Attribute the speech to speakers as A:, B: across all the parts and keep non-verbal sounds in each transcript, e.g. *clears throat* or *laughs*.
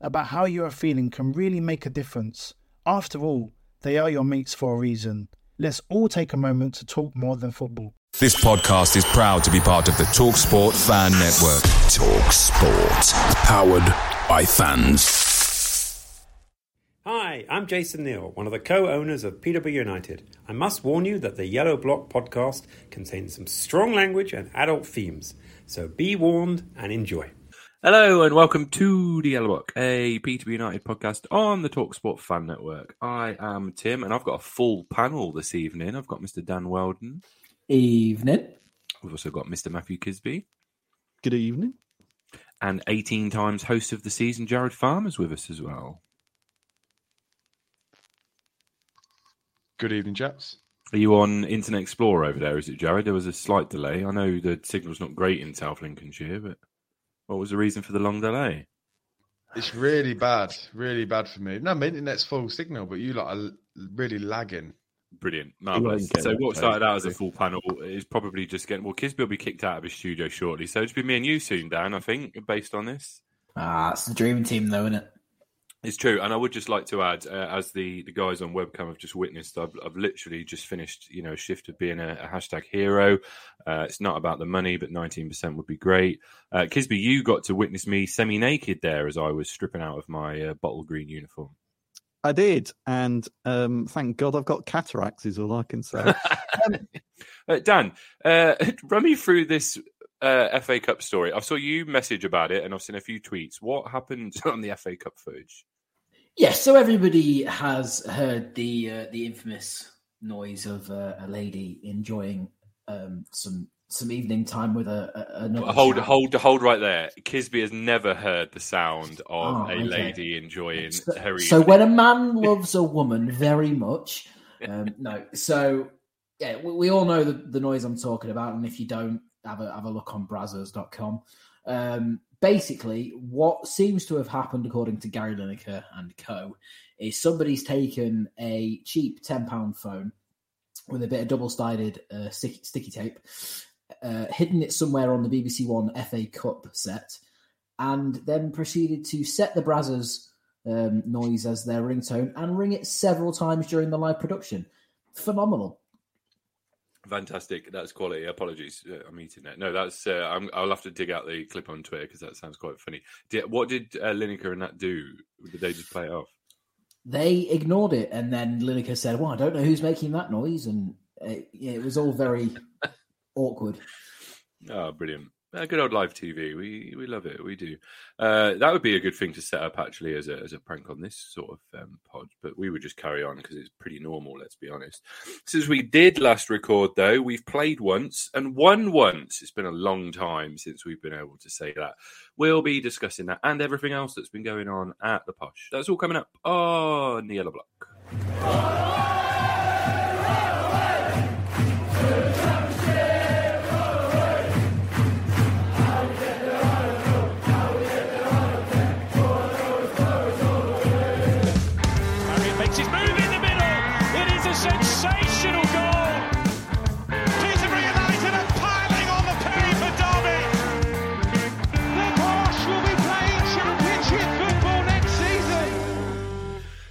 A: about how you are feeling can really make a difference. After all, they are your mates for a reason. Let's all take a moment to talk more than football.
B: This podcast is proud to be part of the TalkSport Fan Network. TalkSport, powered by fans.
C: Hi, I'm Jason Neal, one of the co owners of PW United. I must warn you that the Yellow Block podcast contains some strong language and adult themes, so be warned and enjoy.
D: Hello and welcome to the Yellow Block, a PTB United podcast on the Talksport Fan Network. I am Tim, and I've got a full panel this evening. I've got Mr. Dan Weldon.
E: Evening.
D: We've also got Mr. Matthew Kisby.
F: Good evening.
D: And 18 times host of the season, Jarred Farmer's with us as well.
G: Good evening, chaps.
D: Are you on Internet Explorer over there? Is it, Jarred? There was a slight delay. I know the signal's not great in South Lincolnshire, but what was the reason for the long delay?
G: It's really bad, really bad for me. No, my internet's full signal, but you lot are really lagging.
D: Brilliant, marvelous. So what started out as a full panel is probably just getting. Well, Kisby will be kicked out of his studio shortly, so it'll be me and you soon, Dan. I think, based on this.
E: Ah, it's the dream team, though, isn't it?
D: It's true, and I would just like to add, uh, as the, the guys on webcam have just witnessed, I've, I've literally just finished, you know, a shift of being a, a hashtag hero. Uh, it's not about the money, but nineteen percent would be great. Uh, Kisby, you got to witness me semi naked there as I was stripping out of my uh, bottle green uniform.
F: I did, and um, thank God I've got cataracts. Is all I can say. *laughs*
D: Uh, Dan, uh, *laughs* run me through this uh, FA Cup story. I saw you message about it, and I've seen a few tweets. What happened *laughs* on the FA Cup footage?
E: Yes, so everybody has heard the uh, the infamous noise of uh, a lady enjoying um, some some evening time with a, a another
D: hold
E: chap.
D: hold hold right there. Kisby has never heard the sound of
E: Oh,
D: a
E: okay.
D: lady enjoying her.
E: So when a man *laughs* loves a woman very much, um, *laughs* no. So yeah, we, we all know the, the noise I'm talking about, and if you don't, have a have a look on brazzers.com. Um, basically, what seems to have happened, according to Gary Lineker and co, is somebody's taken a cheap ten pound phone with a bit of double-sided uh, sticky, sticky tape, uh, hidden it somewhere on the BBC One FA Cup set, and then proceeded to set the Brazzers um, noise as their ringtone and ring it several times during the live production. Phenomenal.
D: Fantastic. That's quality. Apologies. Uh, I'm eating that. No, that's. Uh, I'm, I'll have to dig out the clip on Twitter because that sounds quite funny. Did, what did uh, Lineker and that do? Did they just play it off?
E: They ignored it, and then Lineker said, "Well, I don't know who's making that noise," and it, yeah, it was all very *laughs* awkward.
D: Oh, brilliant. Uh, good old live TV. We we love it. We do. Uh, that would be a good thing to set up actually as a as a prank on this sort of um, pod. But we would just carry on because it's pretty normal. Let's be honest. Since we did last record, though, we've played once and won once. It's been a long time since we've been able to say that. We'll be discussing that and everything else that's been going on at the posh. That's all coming up on the Yellow Block.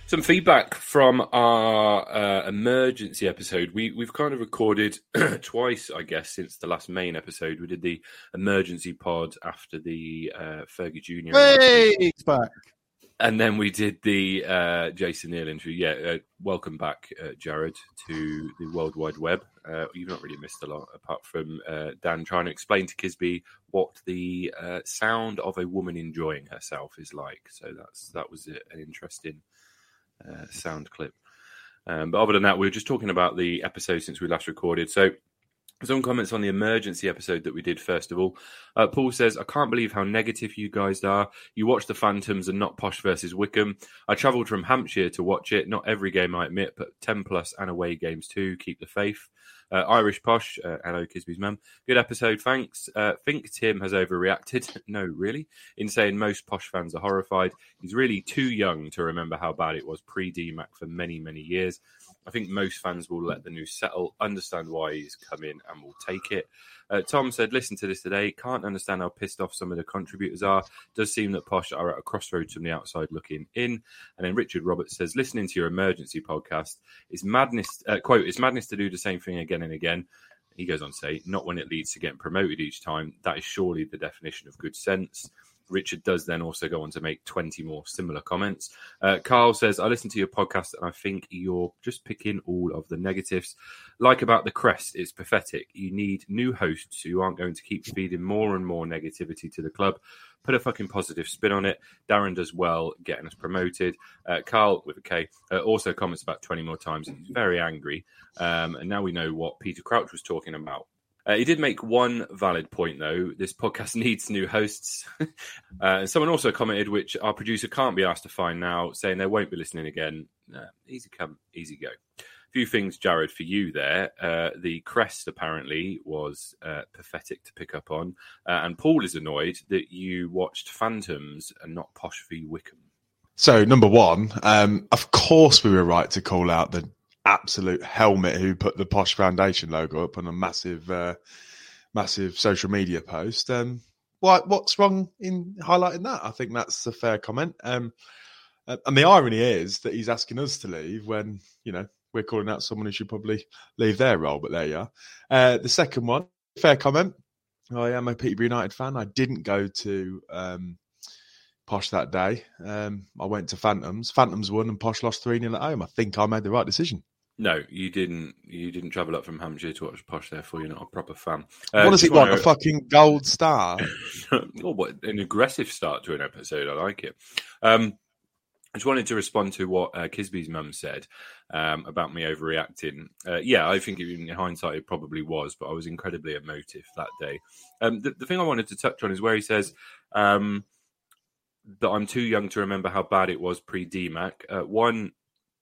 D: Some feedback from our uh, emergency episode. We we've kind of recorded *clears throat* twice, I guess, since the last main episode. We did the emergency pod after the uh, Fergie Junior.
F: hey, he's back.
D: and then we did the uh, Jason Neal interview. Yeah, uh, welcome back, uh, Jarred, to the World Wide Web. Uh, you've not really missed a lot, apart from uh, Dan trying to explain to Kisby what the uh, sound of a woman enjoying herself is like. So that's that was an interesting sound clip. Um, but other than that, we were just talking about the episode since we last recorded. So some comments on the emergency episode that we did first of all. Uh, Paul says, I can't believe how negative you guys are. You watch the Phantoms and not Posh versus Wycombe. I travelled from Hampshire to watch it. Not every game, I admit, but 10 plus and away games too. Keep the faith. Uh, Irish Posh, uh, hello, Kisby's mum. Good episode, thanks. Uh, think Tim has overreacted. *laughs* no, really. In saying most Posh fans are horrified. He's really too young to remember how bad it was pre DMAC for many, many years. I think most fans will let the news settle, understand why he's come in, and will take it. Uh, Tom said, "Listen to this today. Can't understand how pissed off some of the contributors are. Does seem that Posh are at a crossroads from the outside looking in." And then Richard Roberts says, "Listening to your emergency podcast is madness." Uh, quote: "It's madness to do the same thing again and again." He goes on to say, "Not when it leads to getting promoted each time. That is surely the definition of good sense." Richard does then also go on to make 20 more similar comments. Uh, Carl says, I listened to your podcast and I think you're just picking all of the negatives. Like about the crest, it's pathetic. You need new hosts who aren't going to keep feeding more and more negativity to the club. Put a fucking positive spin on it. Darren does well getting us promoted. Uh, Carl, with a K, uh, also comments about 20 more times. He's very angry. Um, and now we know what Peter Crouch was talking about uh, he did make one valid point, though. This podcast *laughs* needs new hosts. *laughs* uh, someone also commented, which our producer can't be asked to find now, saying they won't be listening again. Uh, easy come, easy go. A few things, Jarred, for you there. Uh, the crest apparently was uh, pathetic to pick up on. Uh, and Paul is annoyed that you watched Phantoms and not Posh v Wycombe.
G: So, number one, um, of course, we were right to call out the absolute helmet who put the Posh Foundation logo up on a massive, uh, massive social media post. Um, what what's wrong in highlighting that? I think that's a fair comment. Um, uh, and the irony is that he's asking us to leave when you know we're calling out someone who should probably leave their role. But there you are. Uh, the second one, fair comment. I am a Peterborough United fan. I didn't go to um, Posh that day. Um, I went to Phantoms. Phantoms won and Posh lost 3 0 at home. I think I made the right decision.
D: No, you didn't. You didn't travel up from Hampshire to watch Posh. Therefore, you're not a proper fan. Uh,
G: what does he want? A fucking gold star? *laughs*
D: oh, what an aggressive start to an episode. I like it. Um, I just wanted to respond to what uh, Kisby's mum said um, about me overreacting. Uh, yeah, I think in hindsight it probably was, but I was incredibly emotive that day. Um, the, the, thing I wanted to touch on is where he says um, that I'm too young to remember how bad it was pre DMAC. Uh, one,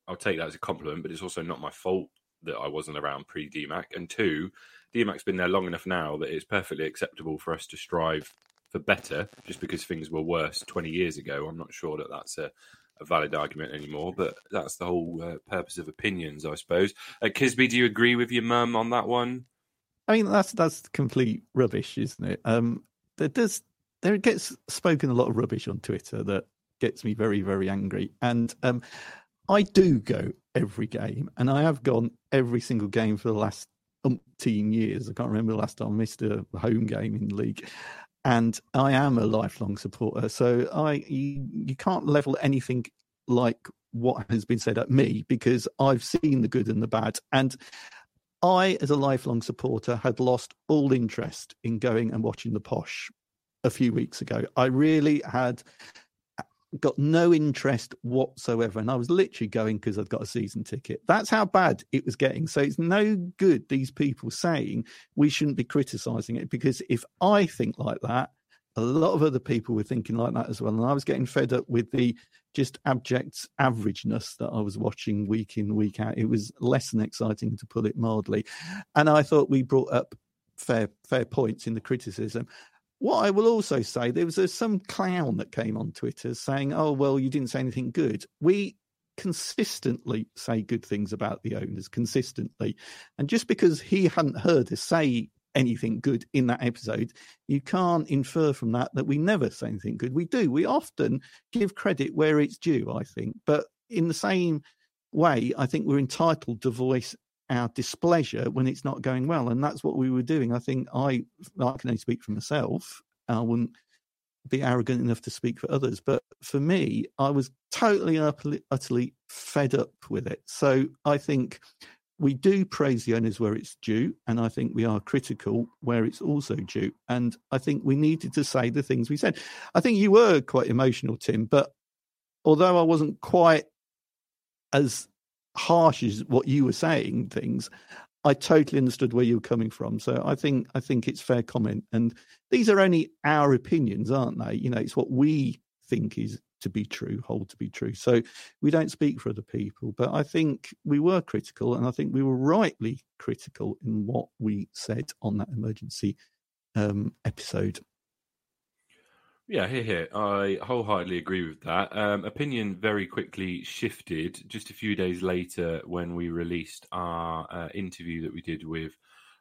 D: I'll take that as a compliment, but it's also not my fault that I wasn't around pre DMAC. And two, DMAC's been there long enough now that it's perfectly acceptable for us to strive for better just because things were worse 20 years ago. I'm not sure that that's a, a valid argument anymore, but that's the whole uh, purpose of opinions, I suppose. Uh, Kisby, do you agree with your mum on that one?
F: I mean, that's that's complete rubbish, isn't it? Um, does there gets spoken a lot of rubbish on Twitter that gets me very very angry, and um, I do go every game, and I have gone every single game for the last umpteen years. I can't remember the last time I missed a home game in the league. And I am a lifelong supporter, so I you, you can't level anything like what has been said at me because I've seen the good and the bad. And I, as a lifelong supporter, had lost all interest in going and watching the posh a few weeks ago. I really had got no interest whatsoever. And I was literally going because I'd got a season ticket. That's how bad it was getting. So it's no good, these people saying we shouldn't be criticizing it because if I think like that, a lot of other people were thinking like that as well. And I was getting fed up with the just abject averageness that I was watching week in, week out. It was less than exciting to put it mildly. And I thought we brought up fair fair points in the criticism. What I will also say, there was a, some clown that came on Twitter saying, "Oh well, you didn't say anything good." We consistently say good things about the owners consistently, and just because he hadn't heard us say anything good in that episode, you can't infer from that that we never say anything good. We do. We often give credit where it's due, I think, but in the same way, I think we're entitled to voice our displeasure when it's not going well. And that's what we were doing. I think I, I can only speak for myself. I wouldn't be arrogant enough to speak for others. But for me, I was totally utterly, fed up with it. So I think we do praise the owners where it's due, and I think we are critical where it's also due. And I think we needed to say the things we said. I think you were quite emotional, Tim, but although I wasn't quite as harsh as what you were saying things, I totally understood where you were coming from. So I think I think it's fair comment. And these are only our opinions, aren't they? You know, it's what we think is to be true, hold to be true. So we don't speak for other people. But I think we were critical, and I think we were rightly critical in what we said on that emergency um, episode.
D: Yeah, here, here. I wholeheartedly agree with that. Um, opinion very quickly shifted just a few days later when we released our uh, interview that we did with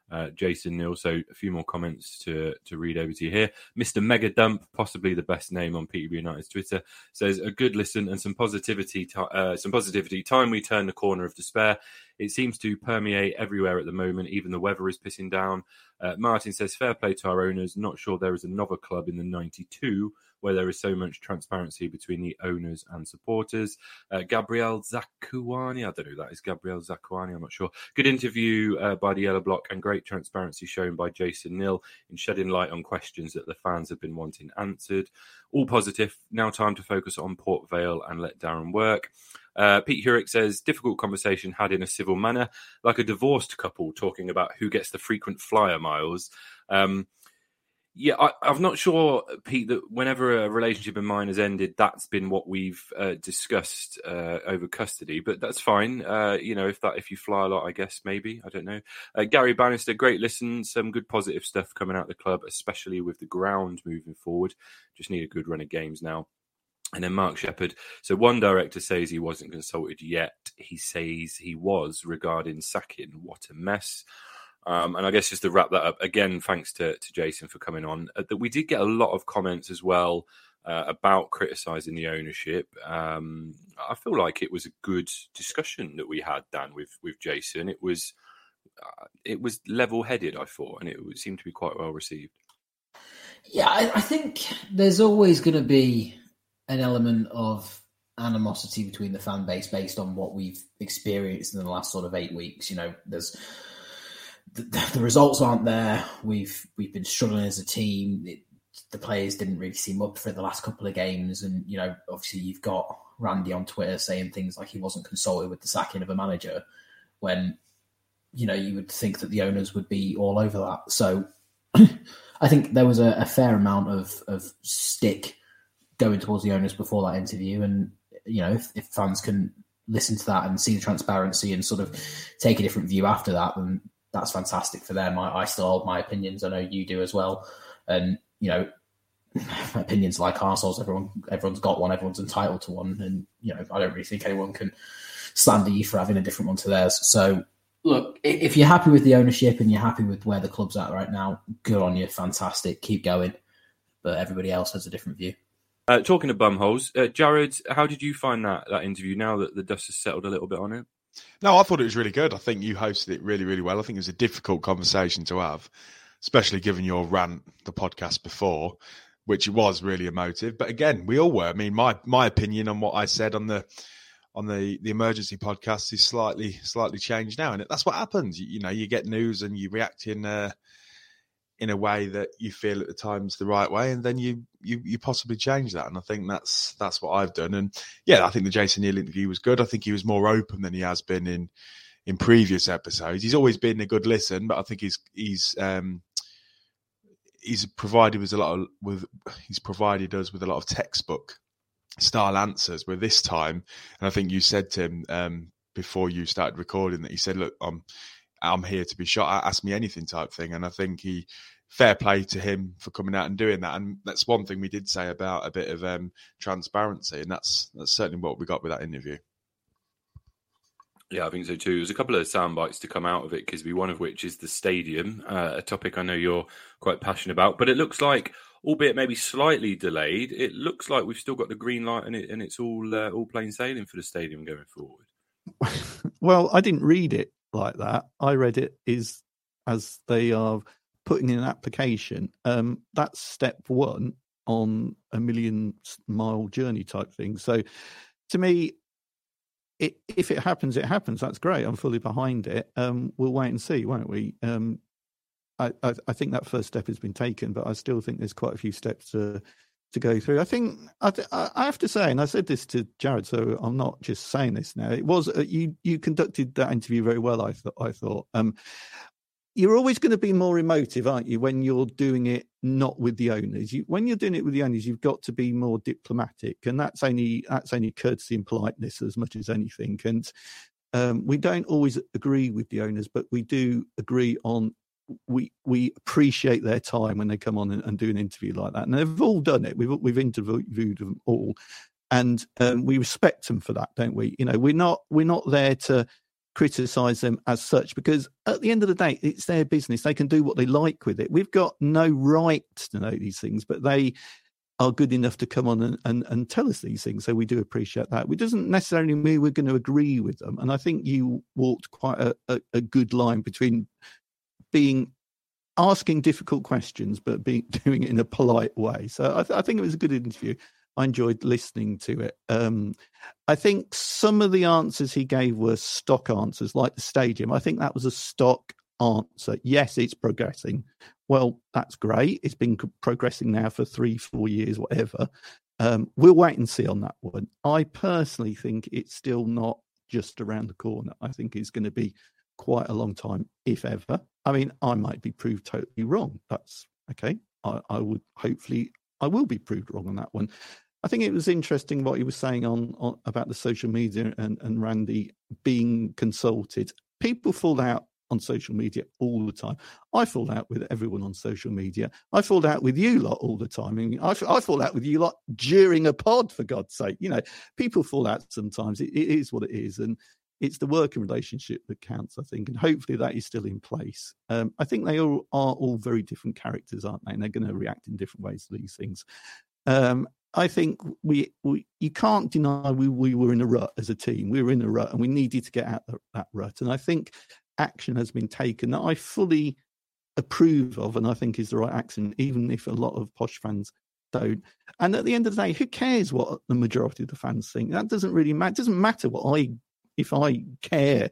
D: uh, Jason Neal. So a few more comments to to read over to you here. Mr. Mega Dump, possibly the best name on PTB United's Twitter, says a good listen and some positivity. T- uh, some positivity. Time we turn the corner of despair. It seems to permeate everywhere at the moment. Even the weather is pissing down. Uh, Martin says fair play to our owners. Not sure there is another club in the '92 where there is so much transparency between the owners and supporters. Uh, Gabriel Zakuani, I don't know who that is. Gabriel Zakuani, I'm not sure. Good interview uh, by the Yellow Block and great transparency shown by Jason Neal in shedding light on questions that the fans have been wanting answered. All positive. Now time to focus on Port Vale and let Darren work. Uh, Pete Hurick says, difficult conversation had in a civil manner, like a divorced couple talking about who gets the frequent flyer miles. Um, yeah, I, am not sure, Pete, that whenever a relationship of mine has ended, that's been what we've uh, discussed uh, over custody. But that's fine. Uh, you know, if that if you fly a lot, I guess maybe I don't know. Uh, Gary Bannister, great listen, some good positive stuff coming out of the club, especially with the ground moving forward. Just need a good run of games now. And then Mark Shepard. So one director says he wasn't consulted yet. He says he was regarding sacking. What a mess. Um, and I guess just to wrap that up, again, thanks to, to Jason for coming on. Uh, that we did get a lot of comments as well uh, about criticising the ownership. Um, I feel like it was a good discussion that we had, Dan, with with Jason. It was uh, it was level headed, I thought, and it seemed to be quite well received.
E: Yeah, I, I think there's always going to be an element of animosity between the fan base based on what we've experienced in the last sort of eight weeks. You know, there's the, the, results aren't there. We've we've been struggling as a team. It, the players didn't really seem up for the last couple of games, and you know, obviously you've got Randy on Twitter saying things like he wasn't consulted with the sacking of a manager, when you know you would think that the owners would be all over that. So *clears throat* I think there was a, a fair amount of of stick going towards the owners before that interview, and you know, if, if fans can listen to that and see the transparency and sort of take a different view after that, then that's fantastic for them. I, I still hold my opinions. I know you do as well. And, you know, *laughs* opinions like arseholes, everyone everyone's got one, everyone's entitled to one. And, you know, I don't really think anyone can slander you for having a different one to theirs. So look, if you're happy with the ownership and you're happy with where the club's at right now, good on you, fantastic, keep going. But everybody else has a different view.
D: Uh, talking of bumholes, uh, Jarred, how did you find that that interview? Now that the dust has settled a little bit on it.
G: No, I thought it was really good. I think you hosted it really, really well. I think it was a difficult conversation to have, especially given your rant the podcast before, which was really emotive. But again, we all were. I mean, my my opinion on what I said on the on the the emergency podcast is slightly slightly changed now, and that's what happens. You, you know, you get news and you react in. Uh, in a way that you feel at the time's the right way, and then you you you possibly change that. And I think that's that's what I've done. And yeah, I think the Jason Neal interview was good. I think he was more open than he has been in in previous episodes. He's always been a good listen, but I think he's he's um, he's provided us a lot of with he's provided us with a lot of textbook style answers. With this time, and I think you said to him um, before you started recording that he said, "Look, I'm." I'm here to be shot. Ask me anything type thing. And I think he fair play to him for coming out and doing that. And that's one thing we did say about a bit of um, transparency, and that's that's certainly what we got with that interview.
D: Yeah, I think so too. There's a couple of sound bites to come out of it, Kisby, one of which is the stadium, uh, a topic I know you're quite passionate about. But it looks like, albeit maybe slightly delayed, it looks like we've still got the green light and, it, and it's all uh, all plain sailing for the stadium going forward. *laughs*
F: well, I didn't read it like that. I read it is as they are putting in an application. Um, that's step one. on a million mile journey type thing. So to me, it, if it happens, it happens. That's great. I'm fully behind it. Um, we'll wait and see, won't we? Um, I, I, I, think that first step has been taken, but I still think there's quite a few steps to to go through. I think I, I have to say, and I said this to Jarred, so I'm not just saying this now. It was uh, you you conducted that interview very well. I thought. I thought. Um, you're always going to be more emotive, aren't you, when you're doing it not with the owners? You, when you're doing it with the owners, you've got to be more diplomatic, and that's only that's only courtesy and politeness as much as anything. And um, we don't always agree with the owners, but we do agree on we we appreciate their time when they come on and, and, do an interview like that, and they've all done it. We've we've interviewed them all, and um, we respect them for that, don't we? You know, we're not we're not there to criticize them as such because at the end of the day it's their business. They can do what they like with it. We've got no right to know these things but they are good enough to come on and, and, and tell us these things. So we do appreciate that. It doesn't necessarily mean we're going to agree with them. And i think you walked quite a, a, a good line between being asking difficult questions but being *laughs* doing it in a polite way so i, th- I think it was a good interview I enjoyed listening to it. Um, I think some of the answers he gave were stock answers, like the stadium. I think that was a stock answer. Yes, it's progressing. Well, that's great. It's been progressing now for three, four years, whatever. Um, we'll wait and see on that one. I personally think it's still not just around the corner. I think it's going to be quite a long time, if ever. I mean, I might be proved totally wrong. That's okay. I, I would hopefully I will be proved wrong on that one. I think it was interesting what he was saying on, on about the social media and, and Randy being consulted. People fall out on social media all the time. I fall out with everyone on social media. I fall out with you lot all the time. I, mean, I, I fall out with you lot during a pod, for God's sake. You know, people fall out sometimes. It, it is what it is. And it's the working relationship that counts, I think. And hopefully that is still in place. Um, I think they all are all very different characters, aren't they? And they're going to react in different ways to these things. Um, I think we, we you can't deny we, we were in a rut as a team. We were in a rut and we needed to get out of that rut. And I think action has been taken that I fully approve of and I think is the right action, even if a lot of posh fans don't. And at the end of the day, who cares what the majority of the fans think? That doesn't really matter. It doesn't matter what I if I care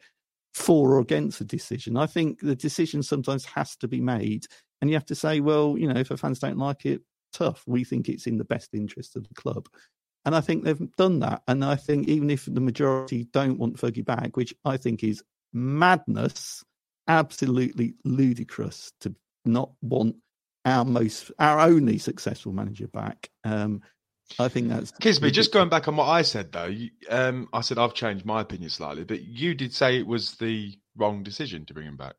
F: for or against a decision. I think the decision sometimes has to be made, and you have to say, well, you know, if the fans don't like it, tough. We think it's in the best interest of the club. And I think they've done that. And I think even if the majority don't want Fergie back, which I think is madness, absolutely ludicrous to not want our most, our only successful manager back. Um, I think that's
G: Kisby. Just going back on what I said, though, you, um, I said I've changed my opinion slightly, but you did say it was the wrong decision to bring him back.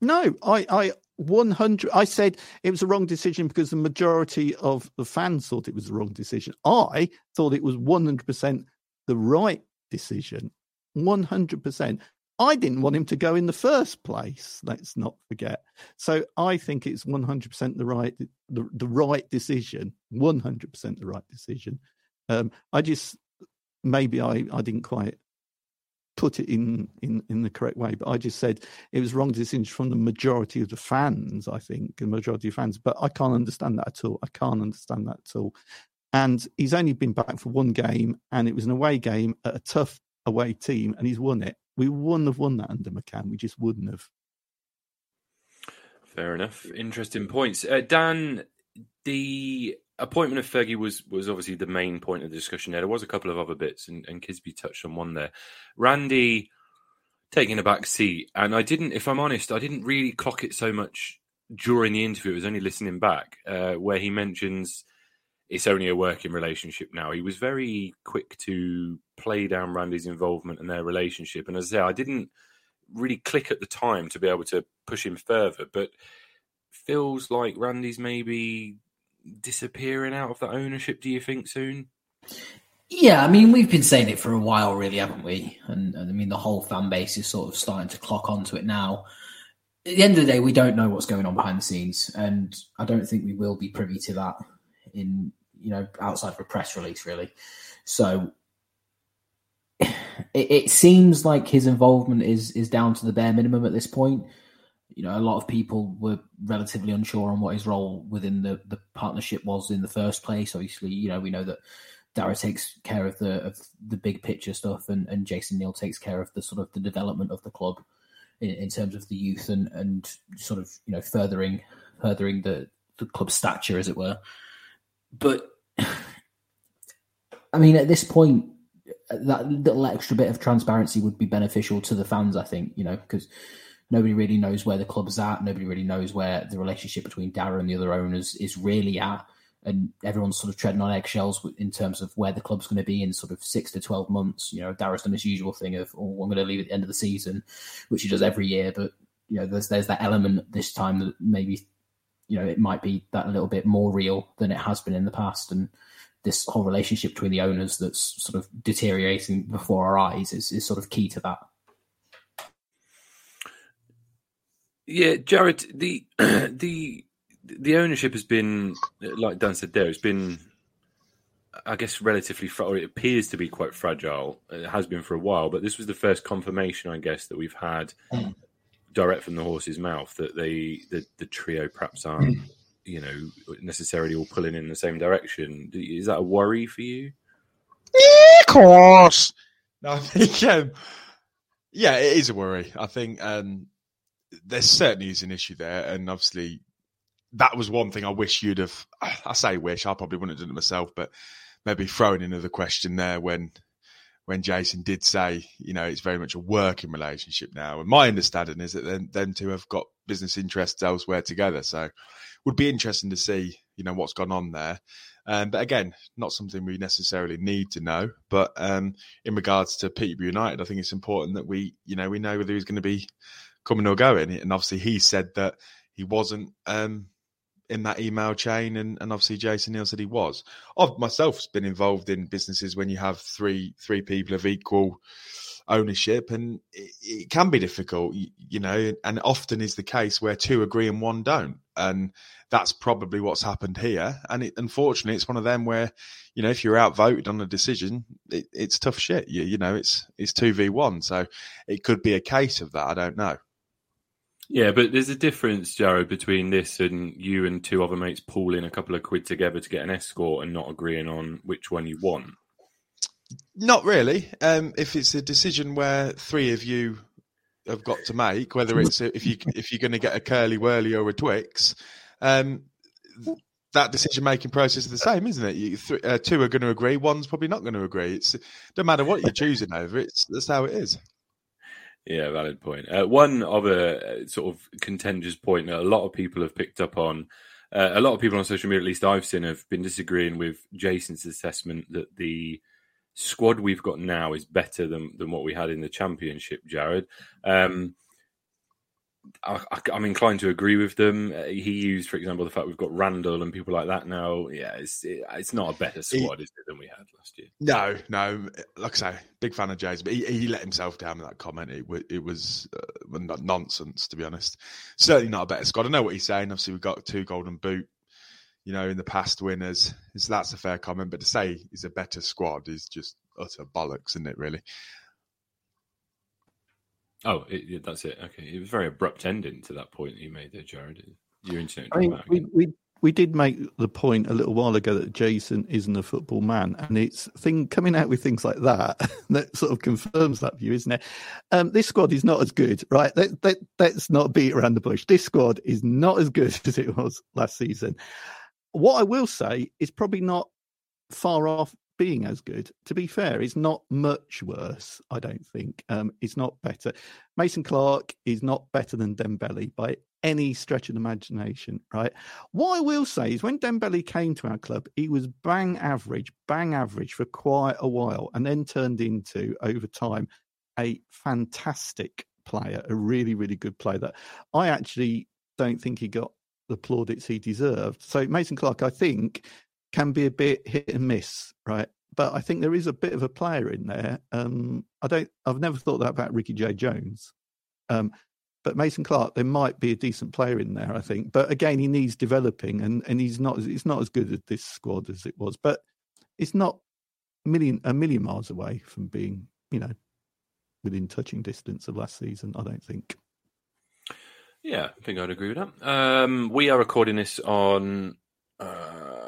F: No, I, I 100 i said it was a wrong decision because the majority of the fans thought it was the wrong decision i thought it was 100% the right decision 100% i didn't want him to go in the first place let's not forget so i think it's 100% the right the, the right decision 100% the right decision um, i just maybe i i didn't quite put it in, in, in the correct way, but I just said it was wrong decision from the majority of the fans, I think, the majority of fans. But I can't understand that at all. I can't understand that at all. And he's only been back for one game, and it was an away game at a tough away team, and he's won it. We wouldn't have won that under McCann. We just wouldn't have.
D: Fair enough. Interesting points. Uh, Dan, the appointment of Fergie was was obviously the main point of the discussion there. There was a couple of other bits, and, and Kisby touched on one there. Randy taking a back seat, and I didn't, if I'm honest, I didn't really clock it so much during the interview. I was only listening back, uh, where he mentions it's only a working relationship now. He was very quick to play down Randy's involvement and their relationship, and as I say, I didn't really click at the time to be able to push him further, but feels like Randy's maybe disappearing out of the ownership, do you think, soon?
E: Yeah, I mean, we've been saying it for a while, really, haven't we? And, and, I mean, the whole fan base is sort of starting to clock onto it now. At the end of the day, we don't know what's going on behind the scenes, and I don't think we will be privy to that in you know outside of a press release, really. So it, it seems like his involvement is is down to the bare minimum at this point you know, a lot of people were relatively unsure on what his role within the, the partnership was in the first place. Obviously, you know, we know that Darragh takes care of the of the big picture stuff, and, and Jason Neal takes care of the sort of the development of the club in, in terms of the youth and and sort of you know furthering furthering the the club's stature, as it were. But I mean, at this point, that little extra bit of transparency would be beneficial to the fans. I think you know because nobody really knows where the club's at. Nobody really knows where the relationship between Darragh and the other owners is really at and everyone's sort of treading on eggshells in terms of where the club's going to be in sort of six to 12 months. You know, Darragh's done his usual thing of, oh, I'm going to leave at the end of the season, which he does every year. But, you know, there's, there's that element this time that maybe, you know, it might be that a little bit more real than it has been in the past. And this whole relationship between the owners that's sort of deteriorating before our eyes is, is sort of key to that.
D: Yeah, Jarred, the *clears throat* the the ownership has been, like Dan said there, it's been, I guess, relatively, or it appears to be quite fragile. It has been for a while, but this was the first confirmation, I guess, that we've had mm. Direct from the horse's mouth that they, the, the trio perhaps aren't, you know, necessarily all pulling in the same direction. Is that a worry for you?
G: Yeah, of course. No, *laughs* I think, um, yeah, it is a worry. I think um, there certainly is an issue there, and obviously that was one thing I wish you'd have. *sighs* I say wish, I probably wouldn't have done it myself, but maybe throwing another question there when when Jason did say, you know, it's very much a working relationship now. And my understanding is that them, them two have got business interests elsewhere together. So would be interesting to see, you know, what's gone on there. Um, but again, not something we necessarily need to know. But um, in regards to Peterborough United, I think it's important that we, you know, we know whether he's going to be coming or going. And obviously, he said that he wasn't um, in that email chain, and, and obviously Jason Neal said he was. I've myself been involved in businesses when you have three three people of equal ownership, and it, it can be difficult, you, you, know, and often is the case where two agree and one don't, and that's probably what's happened here. And it, unfortunately, it's one of them where, you know, if you're outvoted on a decision, it, it's tough shit. You, you know, it's it's two v one, so it could be a case of that. I don't know.
D: Yeah, but there's a difference, Jarred, between this and you and two other mates pooling a couple of quid together to get an escort and not agreeing on which one you want.
G: Not really. Um, if it's a decision where three of you have got to make, whether it's if you if you're going to get a curly whirly or a Twix, um, that decision making process is the same, isn't it? You, th- uh, two are going to agree, one's probably not going to agree. It's no matter what you're choosing over. It's that's how it is.
D: Yeah, valid point. Uh, one other uh, sort of contentious point that a lot of people have picked up on, uh, a lot of people on social media, at least I've seen, have been disagreeing with Jason's assessment that the squad we've got now is better than, than what we had in the championship, Jarred. Um, I, am inclined to agree with them. Uh, he used, for example, the fact we've got Randall and people like that now. Yeah, it's it, it's not a better squad, he, is it, than we had last year?
G: No, no. Like I say, big fan of Jay's, but he, he let himself down with that comment. It, it was uh, nonsense, to be honest. Certainly not a better squad. I know what he's saying. Obviously, we've got two Golden Boot, you know, in the past winners. So that's a fair comment. But to say he's a better squad is just utter bollocks, isn't it? Really.
D: Oh, it, that's it. Okay, it was very abrupt ending to that point you made there, Jarred. Your internet.
F: I mean, we, we we did make the point a little while ago that Jason isn't a football man, and it's thing coming out with things like that *laughs* that sort of confirms that view, isn't it? Um, this squad is not as good, right? Let, let, let's not beat around the bush. This squad is not as good *laughs* as it was last season. What I will say is probably not far off being as good. To be fair, it's not much worse, I don't think. Um, it's not better. Mason Clark is not better than Dembele by any stretch of imagination, right? What I will say is when Dembele came to our club, he was bang average, bang average for quite a while, and then turned into, over time, a fantastic player, a really, really good player that I actually don't think he got the plaudits he deserved. So Mason Clark, I think, can be a bit hit and miss, right? But I think there is a bit of a player in there. Um, I don't. I've never thought that about Ricky J. Jones, um, but Mason Clark, there might be a decent player in there. I think, but again, he needs developing, and and he's not. It's not as good at this squad as it was, but it's not million a million miles away from being, you know, within touching distance of last season. I don't think.
D: Yeah, I think I'd agree with that. Um, we are recording this on uh,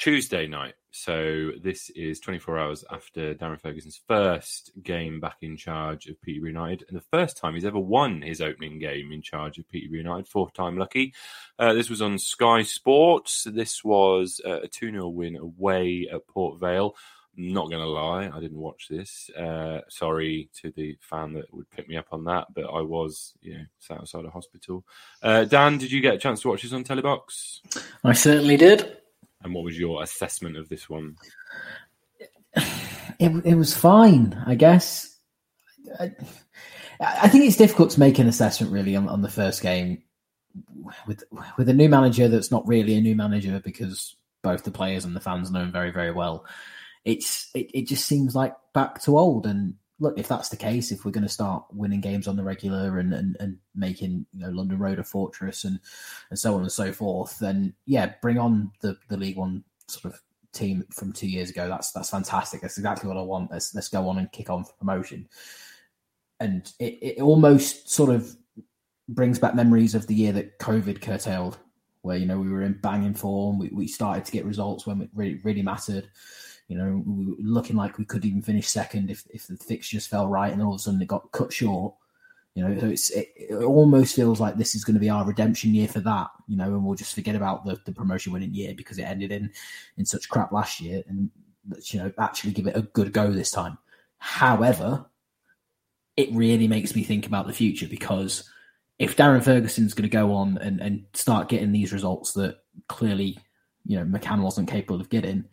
D: Tuesday night. So this is 24 hours after Darren Ferguson's first game back in charge of Peterborough United, and the first time he's ever won his opening game in charge of Peterborough United, fourth time lucky. Uh, this was on Sky Sports. This was uh, a 2 0 win away at Port Vale. Not going to lie, I didn't watch this. Uh, sorry to the fan that would pick me up on that, but I was, you know, sat outside a hospital. Uh, Dan, did you get a chance to watch this on Telebox?
E: I certainly did.
D: And what was your assessment of this one?
E: It, it was fine, I guess. I, I think it's difficult to make an assessment really on, on the first game with with a new manager that's not really a new manager because both the players and the fans know him very very well. It's it, it just seems like back to old. And look, if that's the case, if we're going to start winning games on the regular and and, and making you know London Road a fortress and and so on and so forth, then yeah, bring on the the League One sort of team from two years ago. That's that's fantastic. That's exactly what I want. Let's let's go on and kick on for promotion. And it, it almost sort of brings back memories of the year that COVID curtailed, where you know we were in banging form. We, we started to get results when it really really mattered. You know, looking like we could even finish second if if the fixtures fell right, and all of a sudden it got cut short. You know, so it's it, it almost feels like this is going to be our redemption year for that. You know, and we'll just forget about the, the promotion winning year because it ended in in such crap last year, and you know actually give it a good go this time. However, it really makes me think about the future because if Darren Ferguson's going to go on and, and start getting these results that clearly, you know, McCann wasn't capable of getting,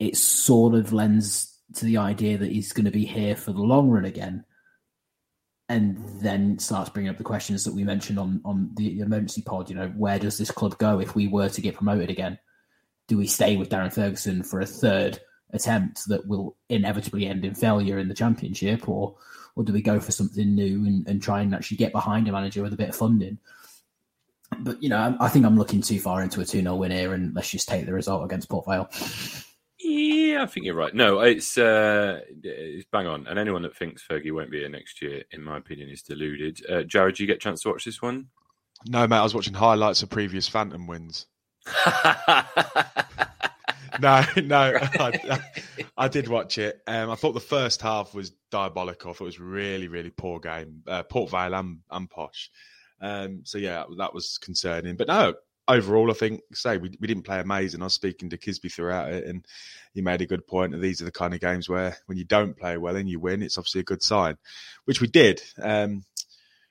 E: it sort of lends to the idea that he's going to be here for the long run again. And then starts bringing up the questions that we mentioned on, on the emergency pod. You know, where does this club go if we were to get promoted again? Do we stay with Darren Ferguson for a third attempt that will inevitably end in failure in the championship, or or do we go for something new and, and try and actually get behind a manager with a bit of funding? But you know, I, I think I'm looking too far into a 2 0 win here, and let's just take the result against Port Vale.
D: Yeah, I think you're right. No, it's uh, it's bang on. And anyone that thinks Fergie won't be here next year, in my opinion, is deluded. Uh, Jarred, you get a chance to watch this one?
G: No, mate, I was watching highlights of previous Phantom wins. *laughs* no, no, I, I, did watch it. Um, I thought the first half was diabolical. I thought it was really, really poor game. Uh, Port Vale and, and Posh. Um, so yeah, that was concerning. But no, overall, I think say we we didn't play amazing. I was speaking to Kisby throughout it, and he made a good point. And these are the kind of games where when you don't play well and you win, it's obviously a good sign, which we did. Um,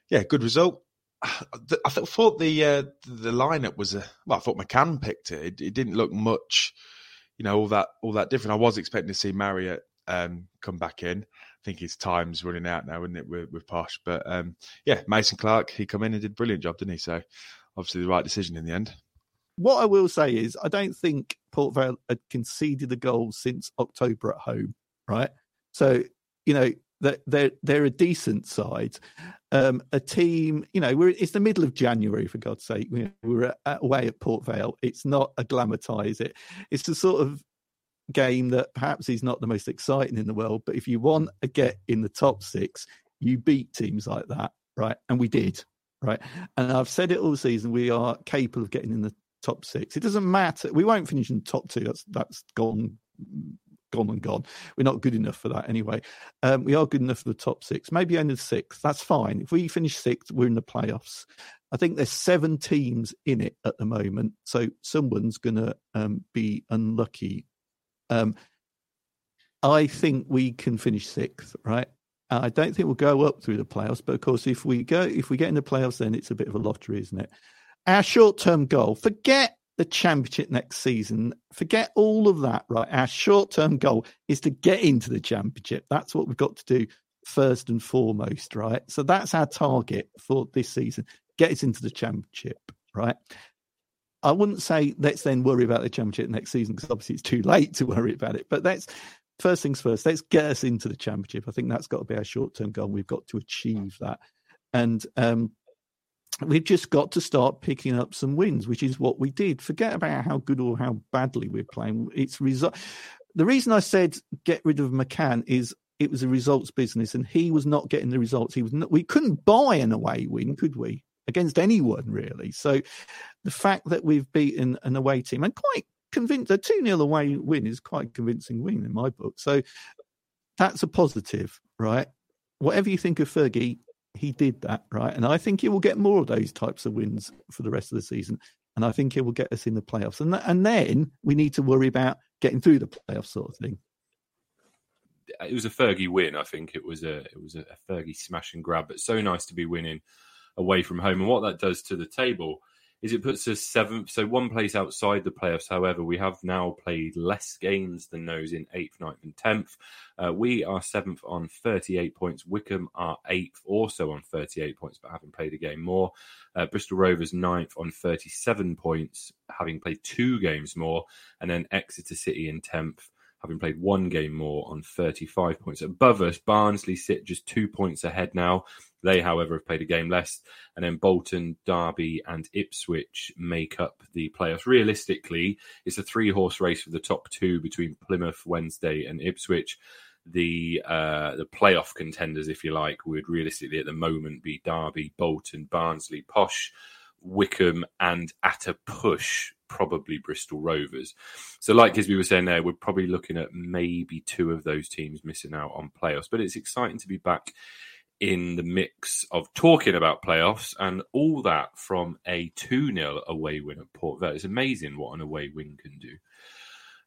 G: yeah, good result. *sighs* I thought the uh, the lineup was a well. I thought McCann picked it. it. It didn't look much you know all that all that different. I was expecting to see Marriott um, come back in. I think his time's running out now, isn't it, with, with Posh? But um, yeah, Mason Clark, he come in and did a brilliant job, didn't he? So obviously the right decision in the end.
F: What I will say is, I don't think Port Vale had conceded a goal since October at home, right? So you know they're they're a decent side, um, a team. You know, we're it's the middle of January for God's sake. We're, we're away at Port Vale. It's not a glamatize it. It's the sort of game that perhaps is not the most exciting in the world, but if you want to get in the top six, you beat teams like that, right? And we did, right? And I've said it all season. We are capable of getting in the top six. It doesn't matter. We won't finish in the top two. That's that's gone gone and gone. We're not good enough for that anyway. Um, we are good enough for the top six, maybe only the sixth. That's fine. If we finish sixth, we're in the playoffs. I think there's seven teams in it at the moment, so someone's going to um, be unlucky. Um, I think we can finish sixth, right? Uh, I don't think we'll go up through the playoffs, but of course, if we go, if we get in the playoffs, then it's a bit of a lottery, isn't it? Our short-term goal: forget the championship next season. Forget all of that, right? Our short term goal is to get into the championship. That's what we've got to do first and foremost, right? So that's our target for this season. Get us into the championship, right? I wouldn't say let's then worry about the championship next season because obviously it's too *laughs* late to worry about it. But that's first things first. Let's get us into the championship. I think that's got to be our short term goal. We've got to achieve that. And um, we've just got to start picking up some wins, which is what we did. Forget about how good or how badly we're playing. It's result. The reason I said get rid of McCann is it was a results business, and he was not getting the results. He was. Not, we couldn't buy an away win, could we? against anyone really. So the fact that we've beaten an away team and quite convinced a 2 0 away win is quite a convincing win in my book. So that's a positive, right? Whatever you think of Fergie, he did that, right? And I think he will get more of those types of wins for the rest of the season. And I think he will get us in the playoffs. And, th- and then we need to worry about getting through the playoffs sort of thing
D: it was a Fergie win. I think it was a it was a Fergie smash and grab. But so nice to be winning away from home. And what that does to the table is it puts us seventh, so one place outside the playoffs. However, we have now played less games than those in eighth, ninth, and tenth. Uh, we are seventh on 38 points. Wycombe are eighth, also on 38 points, but having played a game more. Uh, Bristol Rovers ninth on 37 points, having played two games more. And then Exeter City in 10th having played one game more on 35 points. Above us, Barnsley sit just two points ahead now. They, however, have played a game less. And then Bolton, Derby, and Ipswich make up the playoffs. Realistically, it's a three horse race for the top two between Plymouth, Wednesday, and Ipswich. The uh, the playoff contenders, if you like, would realistically at the moment be Derby, Bolton, Barnsley, Posh, Wycombe, and at a push, probably Bristol Rovers. So, like as we were saying there, we're probably looking at maybe two of those teams missing out on playoffs. But it's exciting to be back in the mix of talking about playoffs and all that from a 2 0 away win at Port Vale. It's amazing what an away win can do.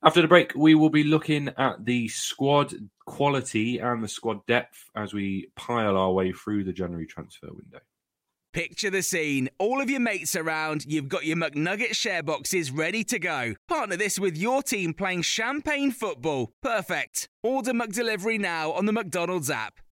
D: After the break, we will be looking at the squad quality and the squad depth as we pile our way through the January transfer window.
H: Picture the scene. All of your mates around, you've got your McNugget share boxes ready to go. Partner this with your team playing champagne football. Perfect. Order McDelivery now on the McDonald's app.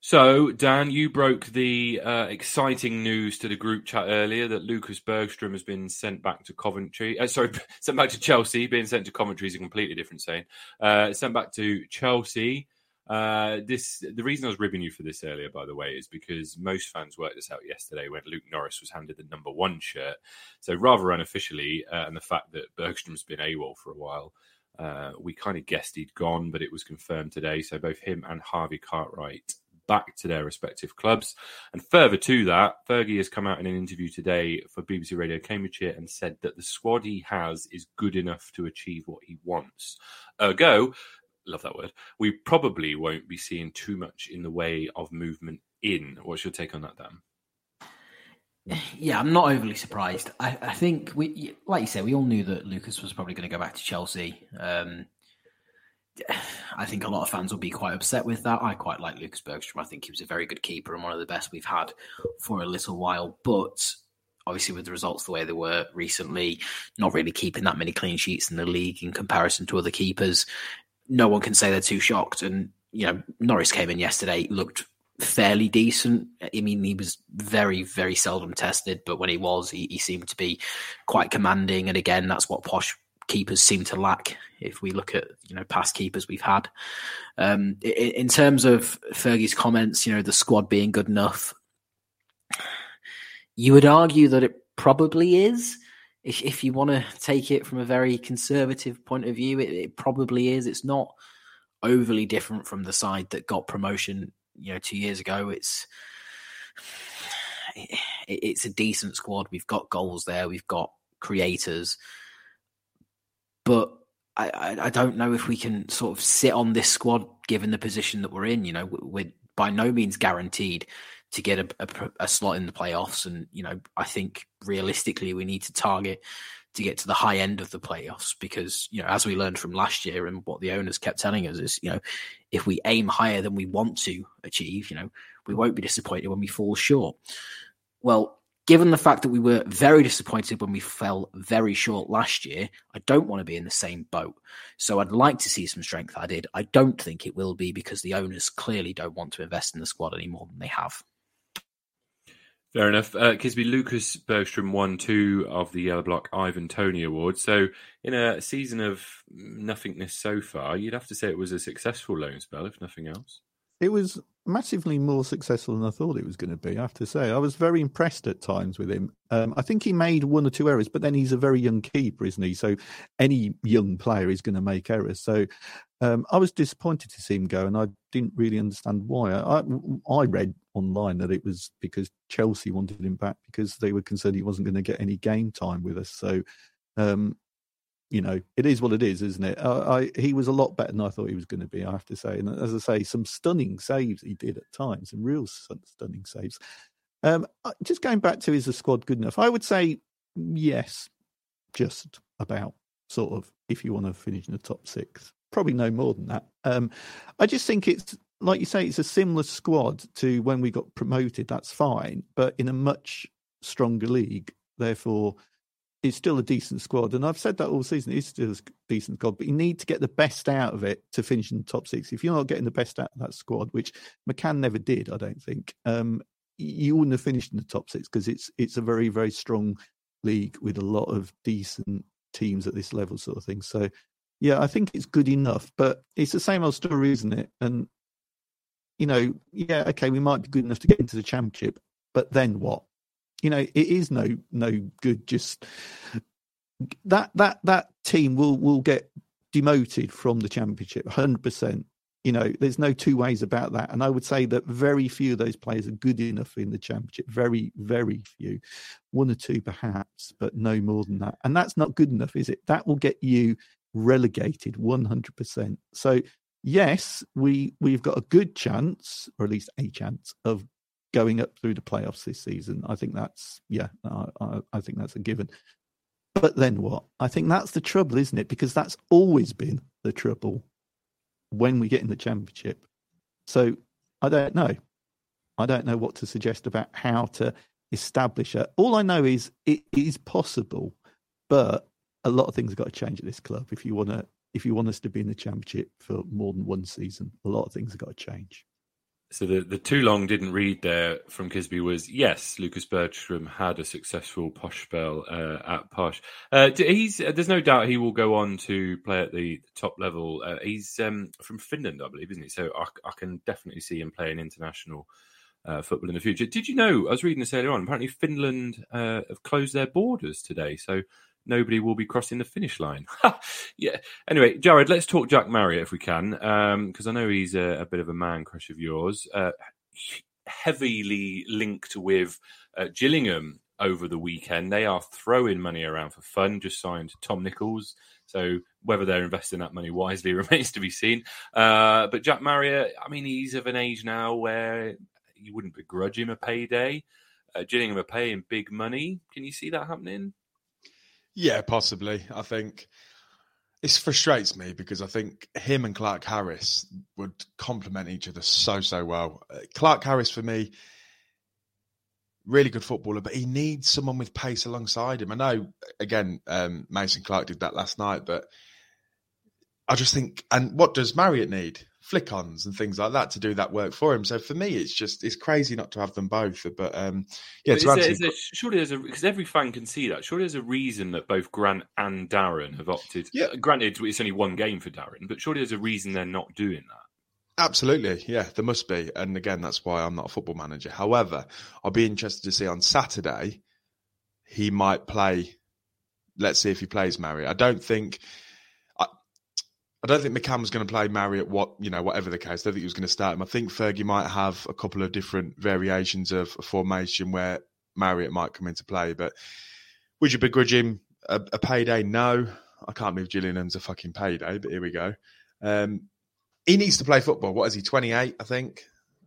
D: So, Dan, you broke the uh, exciting news to the group chat earlier that Lucas Bergstrom has been sent back to Coventry. Uh, sorry, *laughs* sent back to Chelsea. Being sent to Coventry is a completely different saying. Uh, sent back to Chelsea. Uh, this the reason I was ribbing you for this earlier, by the way, is because most fans worked this out yesterday when Luke Norris was handed the number one shirt. So rather unofficially, uh, and the fact that Bergstrom's been AWOL for a while, uh, we kind of guessed he'd gone, but it was confirmed today. So both him and Harvey Cartwright back to their respective clubs. And further to that, Fergie has come out in an interview today for BBC Radio Cambridgeshire and said that the squad he has is good enough to achieve what he wants. Ergo, love that word, we probably won't be seeing too much in the way of movement in. What's your take on that, Dan?
E: Yeah, I'm not overly surprised. I, I think we, like you said, we all knew that Lucas was probably going to go back to Chelsea. Um, I think a lot of fans will be quite upset with that. I quite like Lucas Bergstrom. I think he was a very good keeper and one of the best we've had for a little while. But obviously, with the results the way they were recently, not really keeping that many clean sheets in the league in comparison to other keepers, no one can say they're too shocked. And you know, Norris came in yesterday, looked fairly decent. I mean, he was very, very seldom tested, but when he was, he, he seemed to be quite commanding. And again, that's what posh keepers seem to lack. If we look at you know past keepers we've had, um, in, in terms of Fergie's comments, you know the squad being good enough, you would argue that it probably is if, if you want to take it from a very conservative point of view, it, it, probably is. It's not overly different from the side that got promotion, you know, two years ago. It's it, it's a decent squad. We've got goals there. We've got creators, but I, I, I don't know if we can sort of sit on this squad given the position that we're in. You know, we're by no means guaranteed to get a, a, a, slot in the playoffs. And, you know, I think realistically we need to target
I: to get to the high end of the playoffs because you know as we learned from last year and what the owners kept telling us is you know if we aim higher than we want to achieve you know we won't be disappointed when we fall short well given the fact that we were very disappointed when we fell very short last year i don't want to be in the same boat so i'd like to see some strength added i don't think it will be because the owners clearly don't want to invest in the squad any more than they have
D: Fair enough. Uh, Kisby Lucas Bergstrom won two of the Yellow Block Ivan Toney Awards. So, in a season of nothingness so far, you'd have to say it was a successful loan spell, if nothing else.
F: It was massively more successful than I thought it was going to be. I have to say, I was very impressed at times with him. Um, I think he made one or two errors, but then he's a very young keeper, isn't he? So any young player is going to make errors. So um, I was disappointed to see him go, and I didn't really understand why. I, I read online that it was because Chelsea wanted him back because they were concerned he wasn't going to get any game time with us. So, um, you know, it is what it is, isn't it? I, he was a lot better than I thought he was going to be. I have to say, and as I say, some stunning saves he did at times, some real stunning saves. Um, just going back to is the squad good enough? I would say yes, just about sort of if you want to finish in the top six probably no more than that. Um, I just think it's like you say, it's a similar squad to when we got promoted. That's fine, but in a much stronger league. Therefore, it's still a decent squad. And I've said that all season. It's still a decent squad, but you need to get the best out of it to finish in the top six. If you're not getting the best out of that squad, which McCann never did, I don't think, um, you wouldn't have finished in the top six because it's it's a very very strong league with a lot of decent teams at this level, sort of thing. So yeah, I think it's good enough, but it's the same old story, isn't it? And you know, yeah, okay, we might be good enough to get into the championship, but then what? You know, it is no no good. Just that that that team will will get demoted from the championship, hundred percent. You know, there's no two ways about that. And I would say that very few of those players are good enough in the championship. Very, very few. One or two perhaps, but no more than that. And that's not good enough, is it? That will get you relegated 100%. So yes, we we've got a good chance, or at least a chance, of going up through the playoffs this season. I think that's yeah, I, I, I think that's a given. But then what? I think that's the trouble, isn't it? Because that's always been the trouble when we get in the championship. So I don't know. I don't know what to suggest about how to establish it. All I know is it is possible, but a lot of things have got to change at this club if you want to if you want us to be in the championship for more than one season. A lot of things have got to change.
D: So the the too long didn't read there from Kisby was yes, Lucas Bergstrom had a successful posh spell uh, at Posh. Uh, he's uh, there's no doubt he will go on to play at the top level. Uh, he's um, from Finland, I believe, isn't he? So I, I can definitely see him playing international uh, football in the future. Did you know? I was reading this earlier on. Apparently, Finland uh, have closed their borders today, so nobody will be crossing the finish line. *laughs* yeah. Anyway, Jarred, let's talk Jack Marriott if we can, because um, I know he's a, a, bit of a man crush of yours. Uh, heavily linked with uh, Gillingham over the weekend. They are throwing money around for fun. Just signed Tom Nichols. So whether they're investing that money wisely *laughs* remains to be seen. Uh, but Jack Marriott, I mean, he's of an age now where you wouldn't begrudge him a payday. Uh, Gillingham are paying big money. Can you see that happening?
G: Yeah, possibly. I think it frustrates me because I think him and Clarke Harris would complement each other so so well. Uh, Clarke Harris for me, really good footballer, but he needs someone with pace alongside him. I know again, um, Mason Clark did that last night, but I just think, and what does Marriott need? Flick-ons and things like that to do that work for him. So for me, it's just it's crazy not to have them both. But um, yeah,
D: but there, there, surely there's a because every fan can see that. Surely there's a reason that both Grant and Darren have opted. Yeah, granted, it's only one game for Darren, but surely there's a reason they're not doing that.
G: Absolutely, yeah, there must be. And again, that's why I'm not a football manager. However, I'll be interested to see on Saturday. He might play. Let's see if he plays Marriott. I don't think don't think McCann was going to play Marriott. What you know, whatever the case, I don't think he was going to start him. I think Fergie might have a couple of different variations of a formation where Marriott might come into play. But would you begrudge him a, a payday? No, I can't believe Gillingham's a fucking payday. But here we go. Um, he needs to play football. What is he? Twenty eight, I think.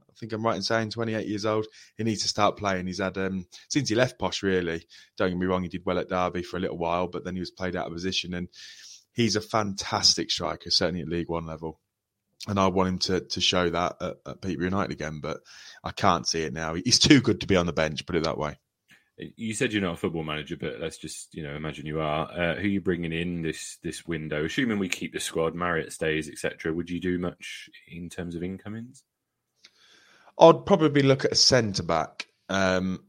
G: I think I'm right in saying 28 years old. He needs to start playing. He's had um, since he left Posh. Really, don't get me wrong. He did well at Derby for a little while, but then he was played out of position. And he's a fantastic striker, certainly at League One level. And I want him to to show that at, at Peterborough United again, but I can't see it now. He's too good to be on the bench. Put it that way.
D: You said you're not a football manager, but let's just you know imagine you are. Uh, who are you bringing in this this window? Assuming we keep the squad, Marriott stays, etc. Would you do much in terms of incomings?
G: I'd probably look at a centre back. Um,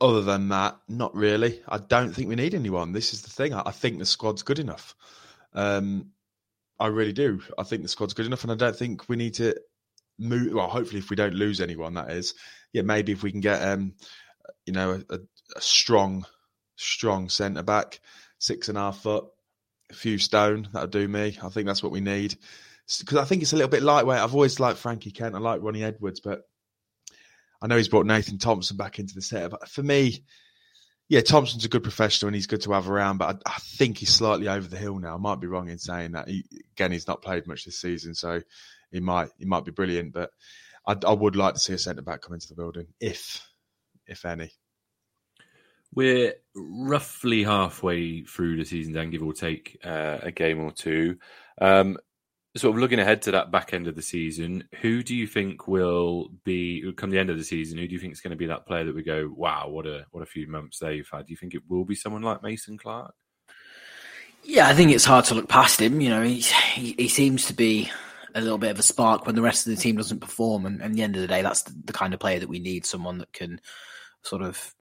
G: other than that, not really. I don't think we need anyone. This is the thing. I, I think the squad's good enough. Um, I really do. I think the squad's good enough, and I don't think we need to move. Well, hopefully, if we don't lose anyone, that is, yeah, maybe if we can get, um, you know, a, a strong, strong centre back, six and a half foot, a few stone, that'll do me. I think that's what we need because I think it's a little bit lightweight. I've always liked Frankie Kent. I like Ronnie Edwards, but I know he's brought Nathan Thompson back into the set. But for me, yeah, Thompson's a good professional and he's good to have around. But I, I think he's slightly over the hill now. I might be wrong in saying that. He, again, he's not played much this season, so he might he might be brilliant. But I, I would like to see a centre back come into the building, if if any.
D: We're roughly halfway through the season, Dan, give or take uh, a game or two. Um, sort of looking ahead to that back end of the season, who do you think will be come the end of the season? Who do you think is going to be that player that we go, wow, what a what a few months they've had? Do you think it will be someone like Mason Clark?
E: Yeah, I think it's hard to look past him. You know, he he, seems to be a little bit of a spark when the rest of the team doesn't perform, and, and at the end of the day, that's the, the kind of player that we need. Someone that can sort of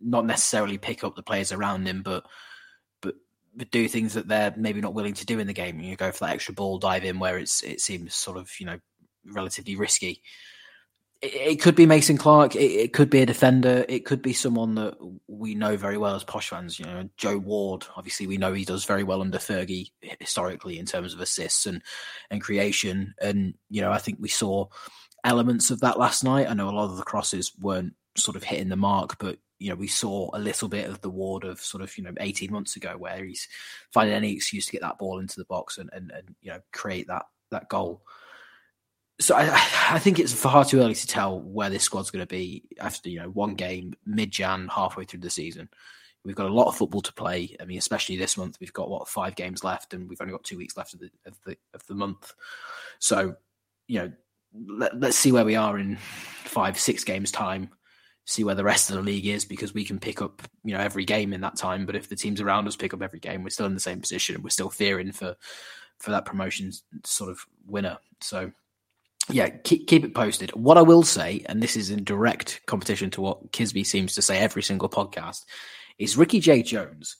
E: not necessarily pick up the players around him, but do things that they're maybe not willing to do in the game. You go for that extra ball dive in where it's it seems sort of you know relatively risky. It, it could be Mason Clark. It, it, could be a defender. It could be someone that we know very well as posh fans. You know, Joe Ward. Obviously, we know he does very well under Fergie historically in terms of assists and and creation. And you know, I think we saw elements of that last night. I know a lot of the crosses weren't sort of hitting the mark, but you know, we saw a little bit of the Ward of sort of, you know, 18 months ago where he's finding any excuse to get that ball into the box and, and, and you know, create that, that goal. So I, I think it's far too early to tell where this squad's going to be after, you know, one game mid-Jan, halfway through the season. We've got a lot of football to play. I mean, especially this month, we've got what five games left, and we've only got two weeks left of the of the, of the month. So, you know, let, let's see where we are in five, six games time see where the rest of the league is because we can pick up you know every game in that time. But if the teams around us pick up every game we're still in the same position and we're still fearing for for that promotion sort of winner. So yeah keep, keep it posted. What i will say and this is in direct competition to what kisby seems to say every single podcast is ricky j. Jones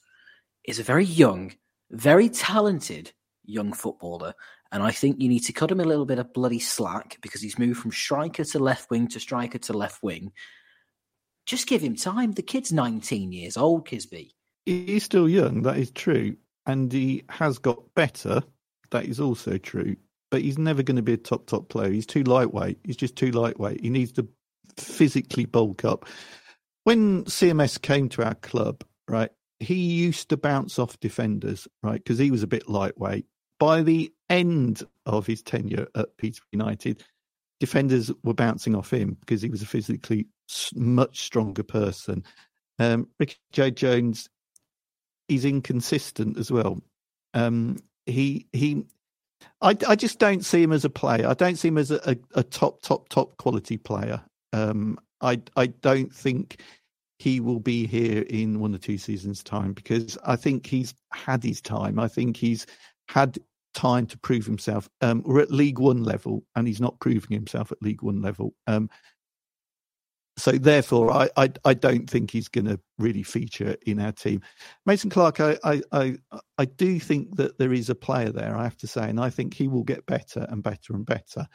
E: is a very young very talented young footballer. And I think you need to cut him a little bit of bloody slack because he's moved from striker to left wing to striker to left wing just give him time. The kid's 19 years old, Kisby.
F: He's still young, that is true. And he has got better, that is also true. But he's never going to be a top, top player. He's too lightweight. He's just too lightweight. He needs to physically bulk up. When CMS came to our club, right, he used to bounce off defenders, right, because he was a bit lightweight. By the end of his tenure at Peter United, defenders were bouncing off him because he was a physically much stronger person. Um, Ricky J. Jones, he's inconsistent as well. Um, he he, I, I just don't see him as a player. I don't see him as a, a, a top top top quality player. Um, I I don't think he will be here in one or two seasons' time because I think he's had his time. I think he's had time to prove himself. Um, we're at League One level, and he's not proving himself at League One level. Um, so therefore, I, I, I don't think he's going to really feature in our team. Mason Clark, I, I, I I do think that there is a player there. I have to say, and I think he will get better and better and better.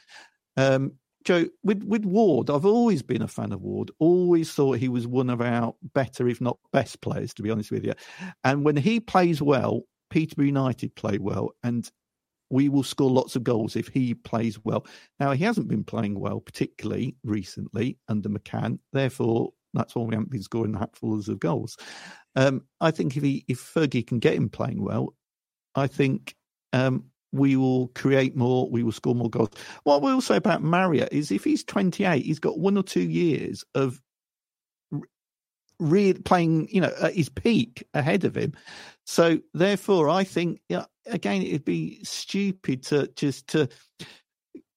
F: Um, Joe, with with Ward, I've always been a fan of Ward. Always thought he was one of our better, if not best, players. To be honest with you, and when he plays well, Peterborough United play well, and we will score lots of goals if he plays well. Now, he hasn't been playing well, particularly recently under McCann. Therefore, that's why we haven't been scoring hatfuls of goals. Um, I think if he if Fergie can get him playing well, I think um, we will create more, we will score more goals. What we'll say about Marriott is if he's 28, he's got one or two years of really playing, you know, at his peak ahead of him. So therefore, I think yeah, again, it'd be stupid to just to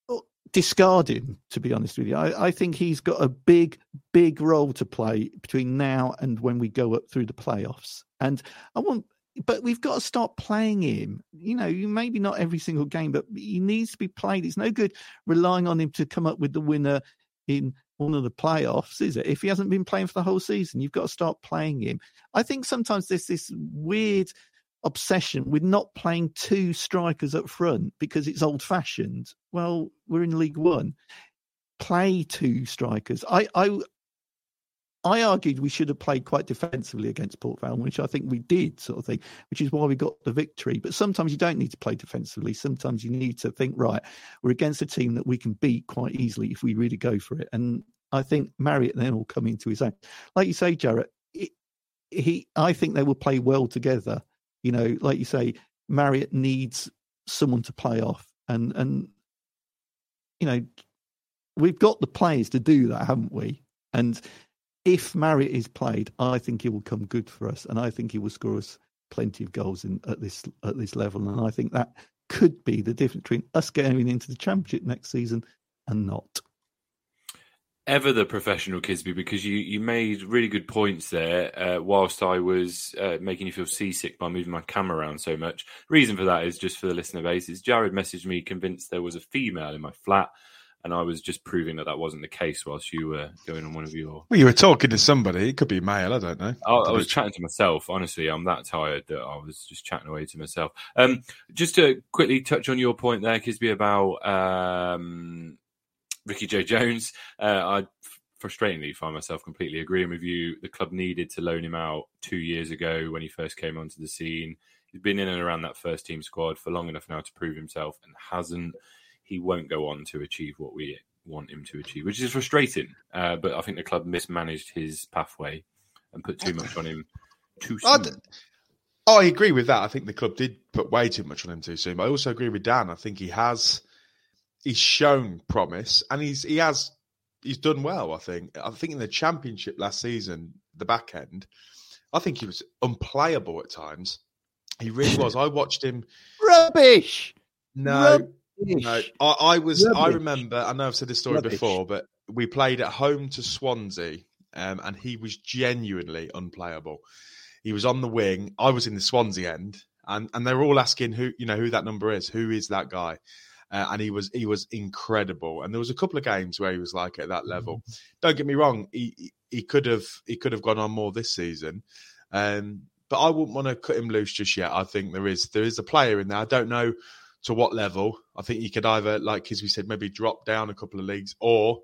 F: uh, discard him. To be honest with you, I, I think he's got a big, big role to play between now and when we go up through the playoffs. And I want but we've got to start playing him. You know, maybe not every single game, but he needs to be played. It's no good relying on him to come up with the winner in one of the playoffs, is it? If he hasn't been playing for the whole season, you've got to start playing him. I think sometimes there's this weird obsession with not playing two strikers up front because it's old fashioned. Well, we're in League One. Play two strikers. I, I I argued we should have played quite defensively against Port Vale, which I think we did, sort of thing, which is why we got the victory. But sometimes you don't need to play defensively. Sometimes you need to think, right, we're against a team that we can beat quite easily if we really go for it. And I think Marriott then will come into his own. Like you say, Jarred, he, I think they will play well together. You know, like you say, Marriott needs someone to play off, and and you know, we've got the players to do that, haven't we? And if Marriott is played, I think he will come good for us, and I think he will score us plenty of goals in at this at this level. And I think that could be the difference between us going into the championship next season and not.
D: Ever the professional Kisby, because you, you made really good points there. Uh, whilst I was uh, making you feel seasick by moving my camera around so much, reason for that is just for the listener base. Is Jarred messaged me convinced there was a female in my flat and I was just proving that that wasn't the case whilst you were going on one of your.
G: Well, you were talking to somebody. It could be male. I don't know.
D: I, I was chatting to myself. Honestly, I'm that tired that I was just chatting away to myself. Um, just to quickly touch on your point there, Kisby, about um, Ricky J Jones. Uh, I frustratingly find myself completely agreeing with you. The club needed to loan him out two years ago when he first came onto the scene. He's been in and around that first team squad for long enough now to prove himself and hasn't he won't go on to achieve what we want him to achieve, which is frustrating. Uh, but I think the club mismanaged his pathway and put too much on him too soon.
G: I agree with that. I think the club did put way too much on him too soon. But I also agree with Dan. I think he has he's shown promise and he's he has he's done well. I think. I think in the championship last season, the back end, I think he was unplayable at times. He really was. I watched him. *laughs*
F: Rubbish.
G: No, no, I, I was. Rubbish. I remember. I know I've said this story Rubbish. before, but we played at home to Swansea, um, and he was genuinely unplayable. He was on the wing. I was in the Swansea end, and and they were all asking who you know who that number is. Who is that guy? Uh, and he was he was incredible. And there was a couple of games where he was like at that level. Mm-hmm. Don't get me wrong. He he could have he could have gone on more this season. Um, but I wouldn't want to cut him loose just yet. I think there is there is a player in there. I don't know to what level. I think he could either, like as we said, maybe drop down a couple of leagues, or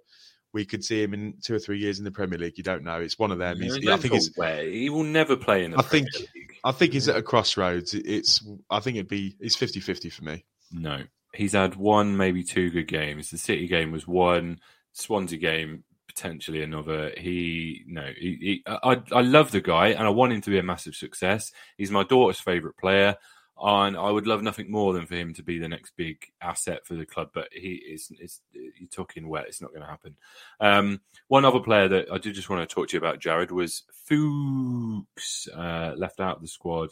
G: we could see him in two or three years in the Premier League. You don't know. It's one of them.
D: He's, I think he's, he will never play in. The
G: I
D: Premier
G: think.
D: League.
G: I think he's at a crossroads. It's. I think it'd be. It's 50-50 for me.
D: No, he's had one, maybe two good games. The City game was one. Swansea game potentially another. He no, he, he, I I love the guy and I want him to be a massive success. He's my daughter's favorite player and I would love nothing more than for him to be the next big asset for the club. But he is, is you're talking wet; it's not going to happen. Um, one other player that I did just want to talk to you about, Jarred, was Fuchs, uh, left out of the squad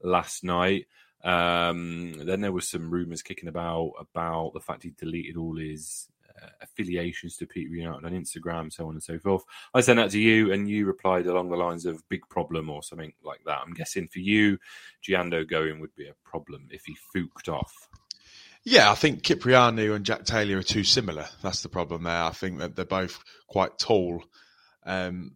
D: last night. Um, then there was some rumours kicking about about the fact he deleted all his affiliations to Peter United on Instagram, so on and so forth. I sent that to you, and you replied along the lines of "big problem" or something like that. I'm guessing for you, Jeando going would be a problem if he fooked off.
G: Yeah, I think Kyprianou and Jack Taylor are too similar. That's the problem there. I think that they're both quite tall, um,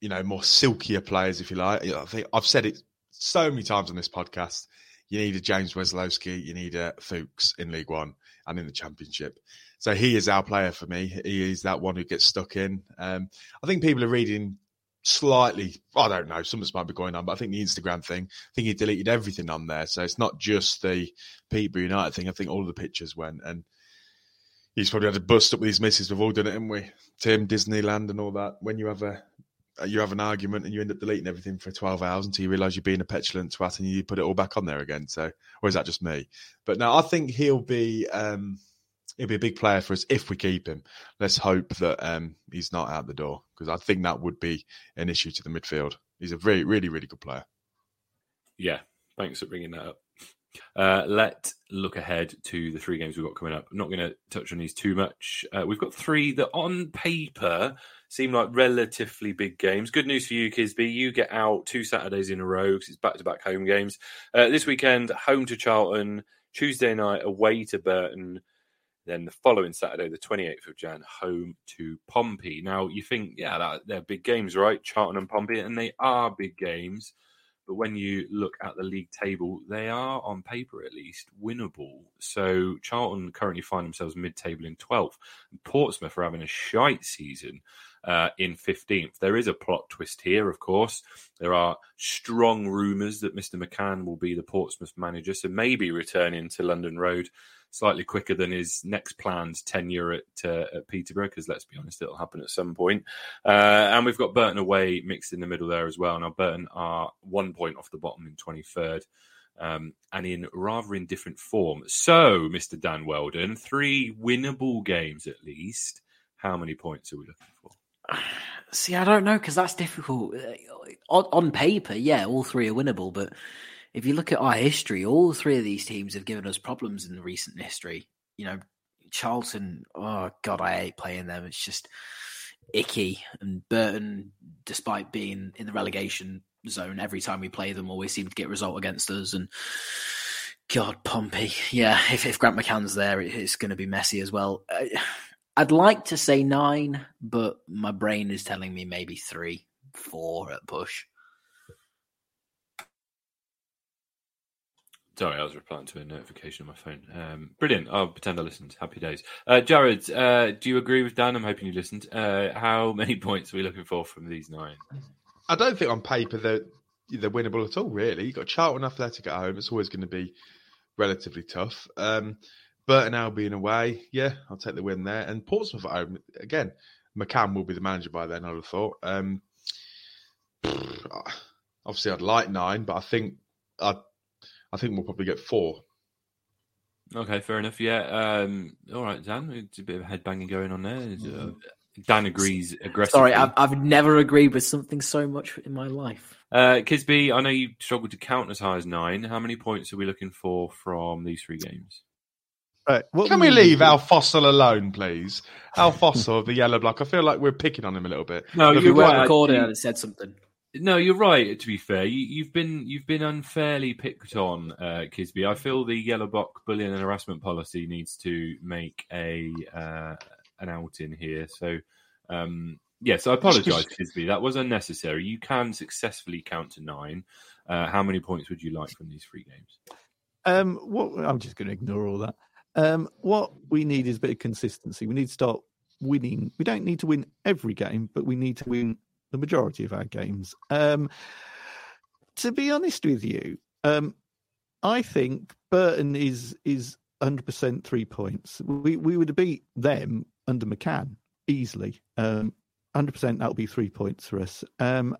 G: you know, more silkier players, if you like. I think I've said it so many times on this podcast. You need a James Wesolowski, you need a Fuchs in League One and in the Championship. So he is our player for me. He is that one who gets stuck in. Um, I think people are reading slightly. I don't know. Something might be going on, but I think the Instagram thing. I think he deleted everything on there, so it's not just the Peterborough United thing. I think all of the pictures went, and he's probably had to bust up with his missus. We've all done it, haven't we? Tim, Disneyland, and all that. When you have a you have an argument and you end up deleting everything for 12 hours until you realise you're being a petulant twat and you put it all back on there again. So, or is that just me? But no, I think he'll be um, he'll be a big player for us if we keep him. Let's hope that um, he's not out the door because I think that would be an issue to the midfield. He's a very, really, really good player.
D: Yeah, thanks for bringing that up. Uh, let's look ahead to the three games we've got coming up. I'm not going to touch on these too much. Uh, we've got three that on paper seem like relatively big games. Good news for you, Kisby. You get out two Saturdays in a row because it's back to back home games. Uh, this weekend, home to Charlton. Tuesday night, away to Burton. Then the following Saturday, the 28th of Jan, home to Pompey. Now, you think, yeah, that, they're big games, right? Charlton and Pompey, and they are big games. But when you look at the league table, they are, on paper at least, winnable. So Charlton currently find themselves mid table in 12th. Portsmouth are having a shite season uh, in 15th. There is a plot twist here, of course. There are strong rumours that Mr. McCann will be the Portsmouth manager, so maybe returning to London Road slightly quicker than his next planned tenure at, uh, at Peterborough, because let's be honest, it'll happen at some point. Uh, and we've got Burton away mixed in the middle there as well. Now, Burton are one point off the bottom in 23rd. Um, and in rather indifferent form. So, Mr. Dan Weldon, three winnable games at least. How many points are we looking for? *sighs*
I: See, I don't know because that's difficult. Uh, On, on paper, yeah, all three are winnable, but if you look at our history, all three of these teams have given us problems in the recent history. You know, Charlton, oh god, I hate playing them. It's just icky. And Burton, despite being in the relegation zone, every time we play them, always seem to get result against us. And God, Pompey, yeah, if, if Grant McCann's there, it, it's going to be messy as well. I, I'd like to say nine, but my brain is telling me maybe three, four at push.
D: Sorry, I was replying to a notification on my phone. Um, brilliant. I'll pretend I listened. Happy days. Uh, Jarred, uh, do you agree with Dan? I'm hoping you listened. Uh, how *laughs* many points are we looking for from these nine?
G: I don't think on paper they're, they're winnable at all, really. You've got Charlton Athletic at home. It's always going to be relatively tough. Um, Burton Albion away. Yeah, I'll take the win there. And Portsmouth at home. Again, McCann will be the manager by then, I'd have thought. Um, *sighs* obviously, I'd like nine, but I think I'd I think we'll probably get four.
D: Okay, fair enough. Yeah. Um, all right, Dan. It's a bit of headbanging going on there. Uh, Dan agrees aggressively.
I: Sorry, I've, I've never agreed with something so much in my life.
D: Uh, Kisby, I know you struggled to count as high as nine. How many points are we looking for from these three games?
F: Right,
G: Can we leave Al Fossil alone, please? Al *laughs* Fossil of the Yellow Block. I feel like we're picking on him a little bit.
D: No,
I: If
D: you're
I: we weren't recording and said something.
D: No, you're right. To be fair, you, you've been you've been unfairly picked on, uh, Kisby. I feel the yellow block bullying and harassment policy needs to make a uh, an outing here. So, um, yes, I apologise, Kisby. That was unnecessary. You can successfully count to nine. Uh, how many points would you like from these three games?
F: Um, what I'm just going to ignore all that. Um, what we need is a bit of consistency. We need to start winning. We don't need to win every game, but we need to win the majority of our games. Um, to be honest with you, um, I think Burton is is 100 percent three points. We we would beat them under McCann easily. Um, 100 percent that'll be three points for us. Um,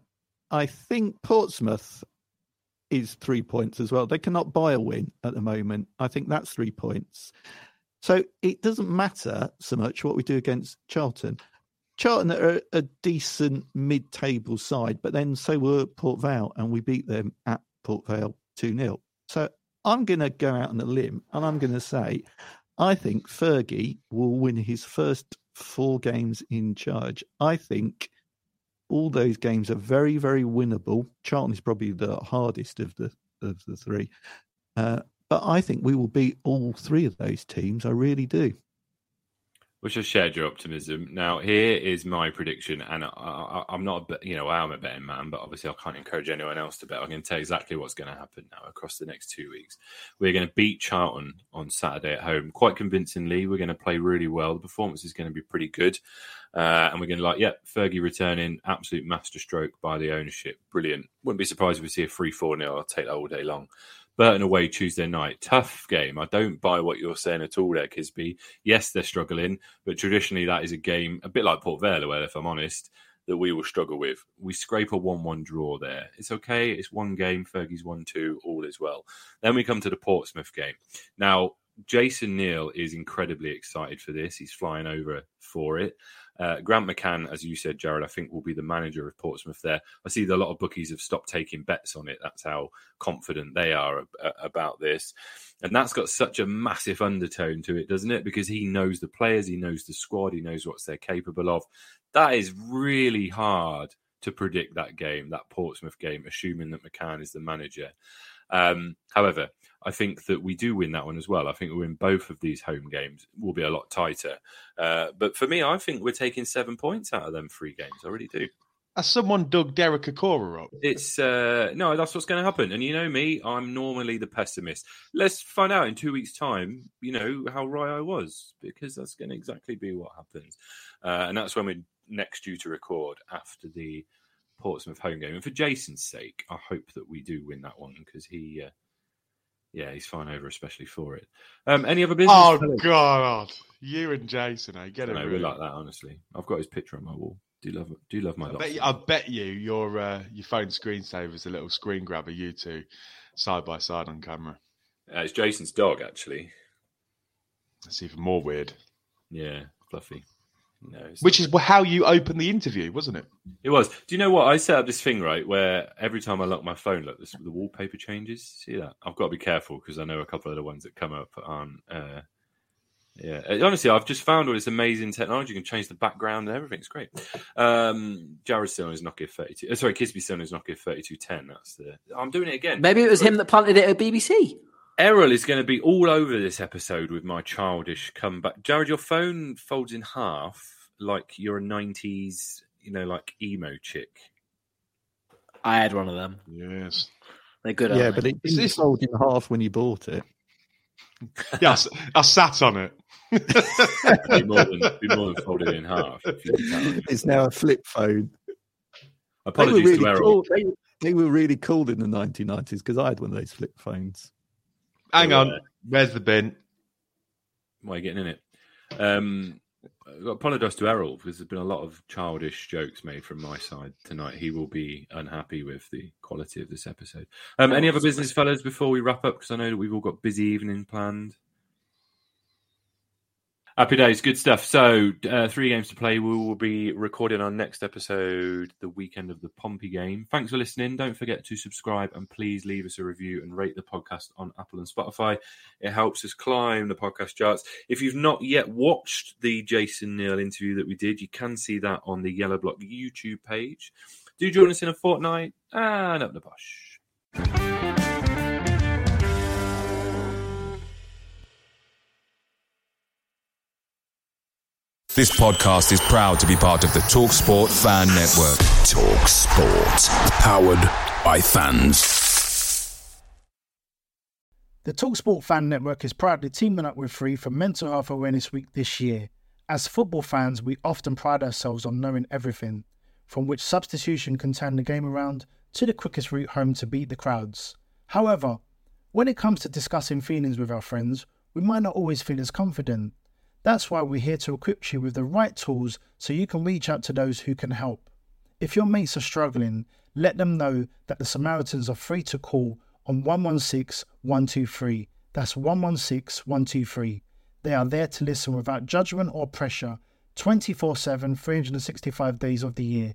F: I think Portsmouth is three points as well. They cannot buy a win at the moment. I think that's three points. So it doesn't matter so much what we do against Charlton. Charlton are a decent mid-table side, but then so were Port Vale, and we beat them at Port Vale 2 0. So I'm going to go out on a limb and I'm going to say I think Fergie will win his first four games in charge. I think all those games are very, very winnable. Charlton is probably the hardest of the of the three, uh, but I think we will beat all three of those teams. I really do.
D: Which has shared your optimism. Now, here is my prediction, and I, I, I'm not, a, you know, I am a betting man, but obviously I can't encourage anyone else to bet. I'm going to tell you exactly what's going to happen now across the next two weeks. We're going to beat Charlton on Saturday at home quite convincingly. We're going to play really well. The performance is going to be pretty good, uh, and we're going to like, yeah, Fergie returning, absolute masterstroke by the ownership, brilliant. Wouldn't be surprised if we see a free four 0 I'll take that all day long. Burton away Tuesday night. Tough game. I don't buy what you're saying at all there, Kisby. Yes, they're struggling, but traditionally that is a game, a bit like Port Vale, if I'm honest, that we will struggle with. We scrape a 1 1 draw there. It's okay. It's one game. Fergie's 1 2. All is well. Then we come to the Portsmouth game. Now, Jason Neal is incredibly excited for this. He's flying over for it. Uh, Grant McCann, as you said, Jarred, I think will be the manager of Portsmouth there. I see that a lot of bookies have stopped taking bets on it. That's how confident they are ab- about this. And that's got such a massive undertone to it, doesn't it? Because he knows the players, he knows the squad, he knows what they're capable of. That is really hard to predict that game, that Portsmouth game, assuming that McCann is the manager. Um, however, I think that we do win that one as well. I think we win both of these home games. Will be a lot tighter. Uh, but for me, I think we're taking seven points out of them three games. I really do.
G: Has someone dug Derek Acorah up?
D: It's uh, no, that's what's going to happen. And you know me, I'm normally the pessimist. Let's find out in two weeks' time. You know how right I was because that's going to exactly be what happens. Uh, and that's when we're next due to record after the Portsmouth home game. And for Jason's sake, I hope that we do win that one because he, uh, yeah, he's fine over, especially for it. Um, any other business?
G: Oh God, you and Jason, I get it.
D: No, we
G: really.
D: like that. Honestly, I've got his picture on my wall. Do love, do love my.
G: I bet, you, I bet you your uh, your phone screensaver is a little screen grabber. You two side by side on camera.
D: Uh, it's Jason's dog, actually.
G: That's even more weird.
D: Yeah, fluffy. No,
G: Which
D: not-
G: is how you opened the interview, wasn't it?
D: It was. Do you know what? I set up this thing right where every time I lock my phone, look, this, the wallpaper changes. See that? I've got to be careful because I know a couple of the ones that come up aren't. Uh, yeah, Uh, honestly, I've just found all this amazing technology. You can change the background and everything. It's great. Um, Jarred's still on his Nokia 32. Uh, sorry, Kisby's still on his Nokia 3210. That's the. I'm doing it again.
I: Maybe it was him that planted it at BBC.
D: Errol is going to be all over this episode with my childish comeback. Jarred, your phone folds in half like you're a 90s, you know, like emo chick.
I: I had one of them.
G: Yes.
I: They're good.
F: yeah, but
I: they?
F: it didn't fold in half when you bought it. *laughs*
G: Yeah, I, s- I sat on it.
D: be more than be more than folded in half. if you did that on your-
F: It's now a flip phone. They were really
D: to Errol.
F: cool. They, they were really cool in the 1990s because I had one of those flip phones.
G: Hang on, where's the bin?
D: Why are you getting in it? Um, got to Errol because there's been a lot of childish jokes made from my side tonight. He will be unhappy with the quality of this episode. Um, any other business, fellas, before we wrap up? Because I know that we've all got busy evening planned. Happy days, good stuff. So, uh, three games to play. We will be recording our next episode the weekend of the Pompey game. Thanks for listening. Don't forget to subscribe and please leave us a review and rate the podcast on Apple and Spotify. It helps us climb the podcast charts. If you've not yet watched the Jason Neal interview that we did, you can see that on the Yellow Block YouTube page. Do join us in a fortnight and up the Posh.
B: This podcast is proud to be part of the TalkSport Fan Network. TalkSport, powered by fans.
A: The Talksport Fan Network is proudly teaming up with Free for Mental Health Awareness Week this year. As football fans, we often pride ourselves on knowing everything, from which substitution can turn the game around to the quickest route home to beat the crowds. However, when it comes to discussing feelings with our friends, we might not always feel as confident. That's why we're here to equip you with the right tools so you can reach out to those who can help. If your mates are struggling, let them know that the Samaritans are free to call on 116 123. That's 116 123. They are there to listen without judgment or pressure 24 7, 365 days of the year.